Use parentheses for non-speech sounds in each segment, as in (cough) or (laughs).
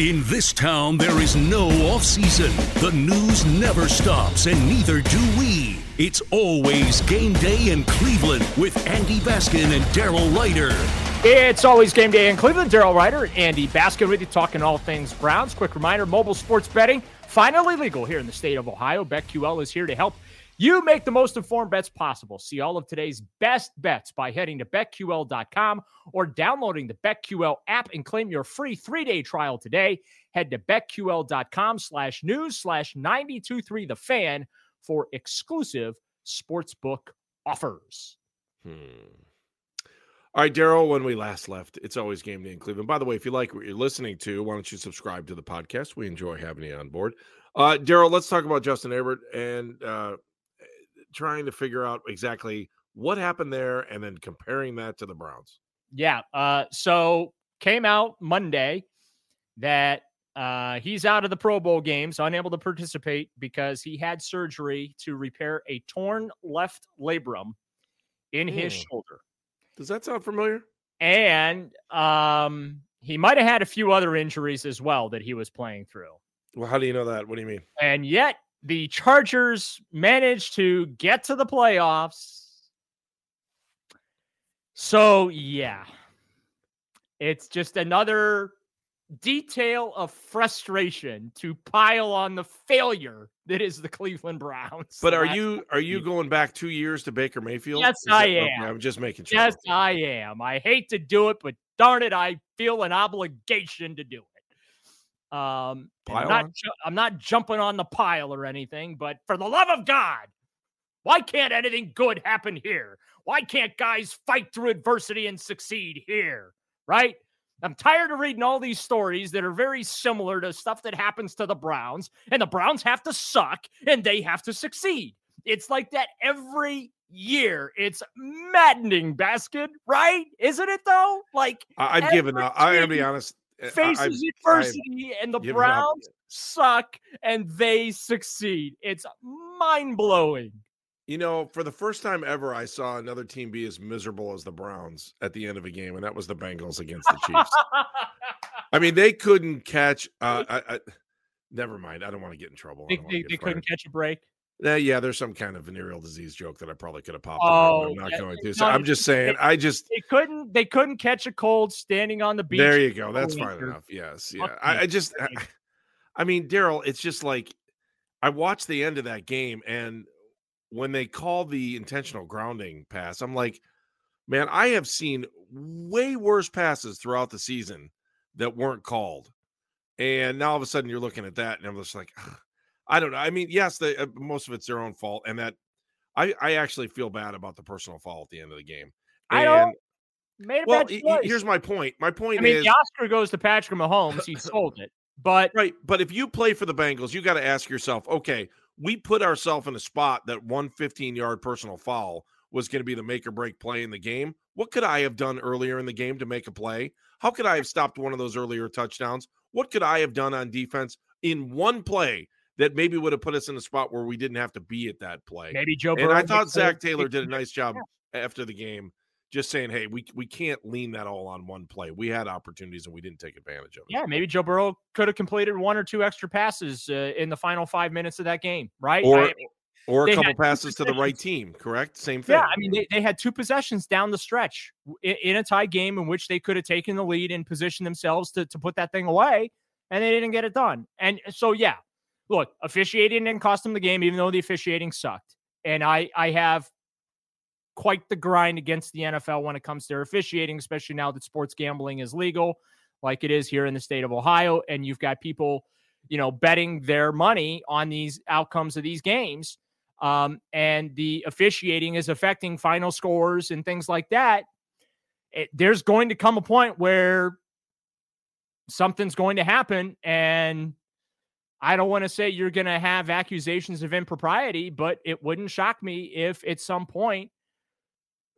In this town, there is no off season. The news never stops, and neither do we. It's always game day in Cleveland with Andy Baskin and Daryl Ruiter. It's always game day in Cleveland. Daryl Ruiter, Andy Baskin with you, talking all things Browns. Quick reminder mobile sports betting finally legal here in the state of Ohio. BetQL is here to help you make the most informed bets possible. See all of today's best bets by heading to betql.com or downloading the BetQL app and claim your free three-day trial today. Head to betql.com slash news slash 923 the fan for exclusive sportsbook offers. Hmm. All right, Daryl, when we last left, it's always game day in Cleveland. By the way, if you like what you're listening to, why don't you subscribe to the podcast? We enjoy having you on board. Uh, Daryl, let's talk about Justin Herbert and uh, trying to figure out exactly what happened there and then comparing that to the Browns. Yeah. Uh, so came out Monday that uh, he's out of the Pro Bowl games, unable to participate because he had surgery to repair a torn left labrum in his Hmm. shoulder. Does that sound familiar? And um, he might have had a few other injuries as well that he was playing through. Well, how do you know that? What do you mean? And yet the Chargers managed to get to the playoffs. So, yeah, it's just another detail of frustration to pile on the failure that is the Cleveland Browns. But are you are you going back two years to Baker Mayfield? Yes, that- I okay, am. I'm just making sure. Yes, I am. I hate to do it, but darn it, I feel an obligation to do it. Um, I'm not, ju- I'm not jumping on the pile or anything, but for the love of God, why can't anything good happen here? Why can't guys fight through adversity and succeed here? Right? I'm tired of reading all these stories that are very similar to stuff that happens to the Browns, and the Browns have to suck and they have to succeed. It's like that every year. It's maddening, Baskin, right? Isn't it though? Like I, I've given up. I gotta be honest. I- faces I've adversity and the up. Browns suck and they succeed. It's mind blowing. You know, for the first time ever, I saw another team be as miserable as the Browns at the end of a game, and that was the Bengals against the Chiefs. I mean, they couldn't catch. Uh, (laughs) I, I, never mind. I don't want to get in trouble. They they, they couldn't catch a break. Uh, yeah, there's some kind of venereal disease joke that I probably could have popped. Oh, but I'm not yeah, going no, to. So I'm just saying. I just They couldn't they couldn't catch a cold standing on the beach. there you go. That's fine enough. Yes, yeah. I. I just, I, (sighs) I mean, Daryl, it's just like I watched the end of that game, and when they call the intentional grounding pass, I'm like, man, I have seen way worse passes throughout the season that weren't called, and now all of a sudden you're looking at that, and I'm just like, I don't know. I mean, yes, they, uh, most of it's their own fault, and that I, I actually feel bad about the personal foul at the end of the game. I don't made a Well, bad choice. here's my point. My point I mean, is, the Oscar goes to Patrick Mahomes. He (laughs) sold it, but Right. But if you play for the Bengals, you got to ask yourself, okay, we put ourselves in a spot that one 15 yard personal foul was going to be the make or break play in the game. What could I have done earlier in the game to make a play? How could I have stopped one of those earlier touchdowns? What could I have done on defense in one play that maybe would have put us in a spot where we didn't have to be at that play? maybe Joe. and Burrow I thought Zac Taylor did a nice job after the game, just saying, "Hey, we we can't lean that all on one play. We had opportunities and we didn't take advantage of it." Yeah, maybe Joe Burrow could have completed one or two extra passes uh, in the final five minutes of that game, right? Or I- or a couple passes to the right team. Correct, same thing. yeah, I mean, they, they had two possessions down the stretch in, in a tie game in which they could have taken the lead and positioned themselves to, to put that thing away, and they didn't get it done. And so, yeah, look, officiating didn't cost him the game, even though the officiating sucked. And I, I have quite the grind against the NFL when it comes to officiating, especially now that sports gambling is legal, like it is here in the state of Ohio. And you've got people, you know, betting their money on these outcomes of these games. Um, and the officiating is affecting final scores and things like that. It, there's going to come a point where something's going to happen. And I don't want to say you're going to have accusations of impropriety, but it wouldn't shock me if at some point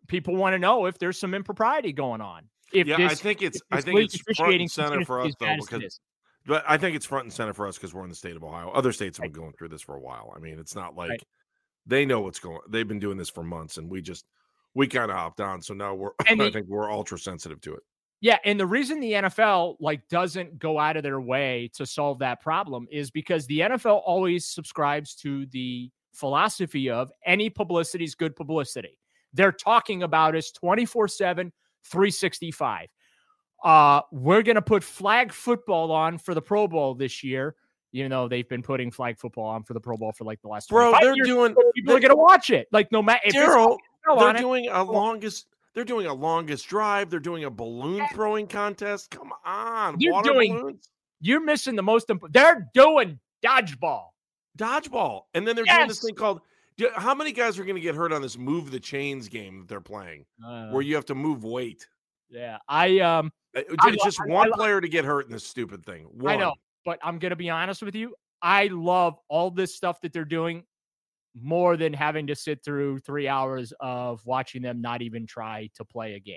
people want to know if there's some impropriety going on. If yeah, I think it's I think it's front and center for us though bad as it because but I think it's front and center for us because we're in the state of Ohio. Other states have Right. been going through this for a while. I mean, it's not like Right. they know what's going. They've been doing this for months, and we just we kind of hopped on. So now we're (laughs) And I the- think we're ultra sensitive to it. Yeah, and the reason the NFL like doesn't go out of their way to solve that problem is because the NFL always subscribes to the philosophy of any publicity is good publicity. They're talking about us 24/7 365. Uh we're going to put flag football on for the Pro Bowl this year. You know, they've been putting flag football on for the Pro Bowl for like the last Bro, 25 they're years. doing people are going to watch it. Like no matter Daryl, they're on it, doing a longest they're doing a longest drive. They're doing a balloon throwing contest. Come on, water doing- balloons, you're missing the most important. They're doing dodgeball. dodgeball, and then they're doing this thing called. How many guys are going to get hurt on this move the chains game that they're playing, where you have to move weight? yeah, I um Uh, I It's just I- I one lo- player to get hurt in this stupid thing. I know, but I'm gonna be honest with you. I love all this stuff that they're doing more than having to sit through three hours of watching them not even try to play a game.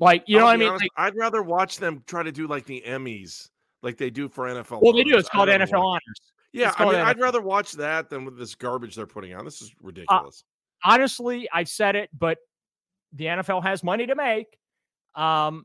Like, you know I'll what I mean? honest, Like, I'd rather watch them try to do like the Emmys, like they do for NFL. well, they do. It's called NFL watch- honors. Yeah, I mean, called I'd rather watch that than with this garbage they're putting on. This Uh, is ridiculous. Honestly, I've said it, but the NFL has money to make. Um,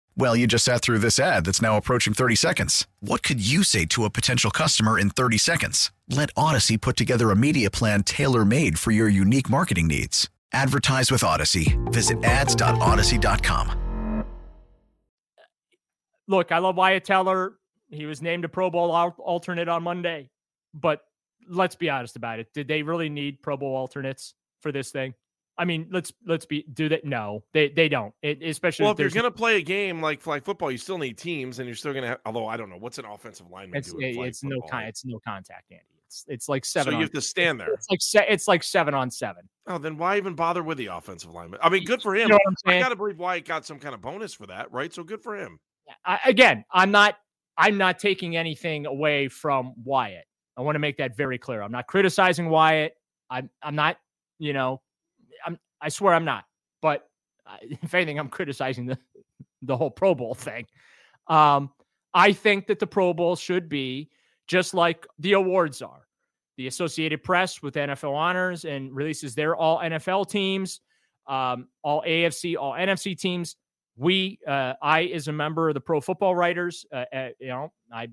Well, you just sat through this ad that's now approaching 30 seconds. What could you say to a potential customer in 30 seconds? Let Audacy put together a media plan tailor made for your unique marketing needs. Advertise with Audacy. Visit ads.audacy.com. look, I love Wyatt Teller. He was named a Pro Bowl alternate on Monday, but let's be honest about it. Did they really need Pro Bowl alternates for this thing? I mean, let's let's be do that. No, they they don't. It, especially Well, if if you're there's going to play a game like flag football, you still need teams, and you're still going to. Although I don't know what's an offensive lineman it's do. Eh, in it- it's no football? con, it's no contact, Andy. It's it's like seven. So you on, have to stand there. It's like se- it's like seven on seven. Oh, then why even bother with the offensive lineman? I mean, good for You him. know what I'm I got to believe Wyatt got some kind of bonus for that, right? So good for him. I, again, I'm not I'm not taking anything away from Wyatt. I want to make that very clear. I'm not criticizing Wyatt. I'm I'm not, you know, I swear I'm not. But (laughs) if anything, I'm criticizing the the whole Pro Bowl thing. Um, I think that the Pro Bowl should be just like the awards are. The Associated Press with NFL honors and releases their all NFL teams, um, all AFC, all NFC teams we uh, i as a member of the pro football writers uh, uh, you know i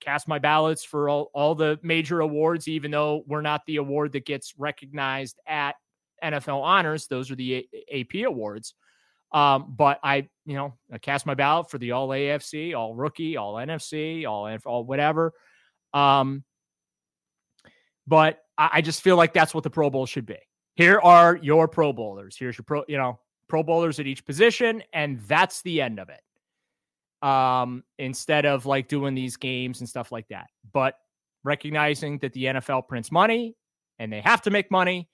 cast my ballots for all, all the major awards even though we're not the award that gets recognized at nfl honors those are the ap awards. Um, but i you know i cast my ballot for the all afc all rookie all nfc all all whatever. Um, but I, I just feel like that's what the pro bowl should be. Here are your pro bowlers. Here's your pro you know pro bowlers at each position and that's the end of it. Um instead of like doing these games and stuff like that. But recognizing that the NFL prints money and they have to make money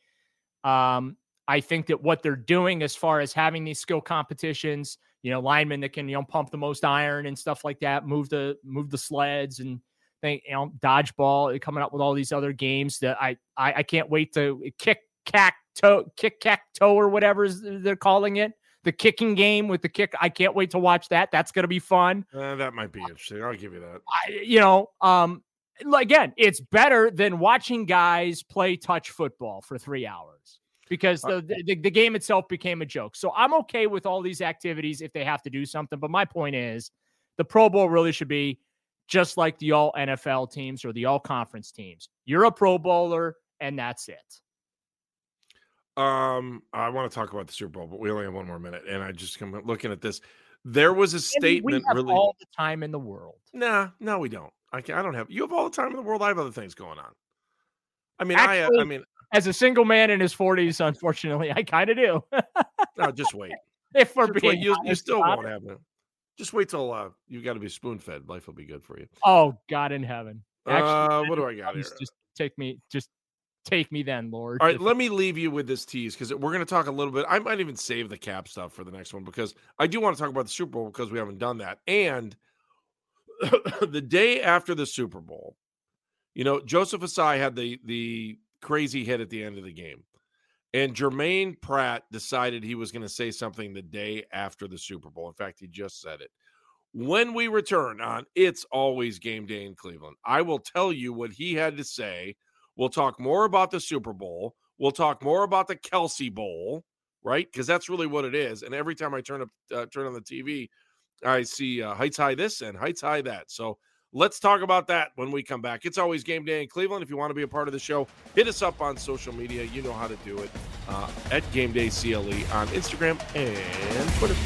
um I think that what they're doing as far as having these skill competitions you know linemen that can you know pump the most iron and stuff like that move the move the sleds and think you know dodgeball coming up with all these other games that I I, I can't wait to kick cack toe kick cack toe or whatever is- they're calling it the kicking game with the kick I can't wait to watch that that's going to be fun Uh, that might be interesting. I'll give you that. I, you know um again it's better than watching guys play touch football for 3 hours because the, the the game itself became a joke so I'm okay with all these activities if they have to do something but my point is the Pro Bowl really should be just like the all NFL teams or the all conference teams. You're a Pro Bowler, and that's it. Um, I want to talk about the Super Bowl, but we only have one more minute, and I just come looking at this. There was a statement. we have really, all the time in the world. nah, no, we don't. I can, I don't have. You have all the time in the world. I have other things going on. I mean, I, uh, I mean, As a single man in his 40s, unfortunately, I kind of do. no, (laughs) just wait. if we're Just being you, you still won't have it. Just wait till uh, you got to be spoon fed. Life will be good for you. Oh God in heaven. Uh, what do I got here? just, just take me, just take me then, Lord. All right, let me leave you with this tease because we're going to talk a little bit. I might even save the cap stuff for the next one because I do want to talk about the Super Bowl because we haven't done that. And (laughs) the day after the Super Bowl, you know, Joseph Ossai had the the crazy hit at the end of the game, and Germaine Pratt decided he was going to say something the day after the Super Bowl. In fact, he just said it. When we return on It's Always Game Day in Cleveland, I will tell you what he had to say. We'll talk more about the Super Bowl. We'll talk more about the Kelce Bowl, right? Because that's really what it is. And every time I turn up, uh, turn on the TV, I see uh, Heights High this and Heights High that. So let's talk about that when we come back. It's always game day in Cleveland. If you want to be a part of the show, hit us up on social media. You know how to do it uh, at Game Day CLE on Instagram and Twitter.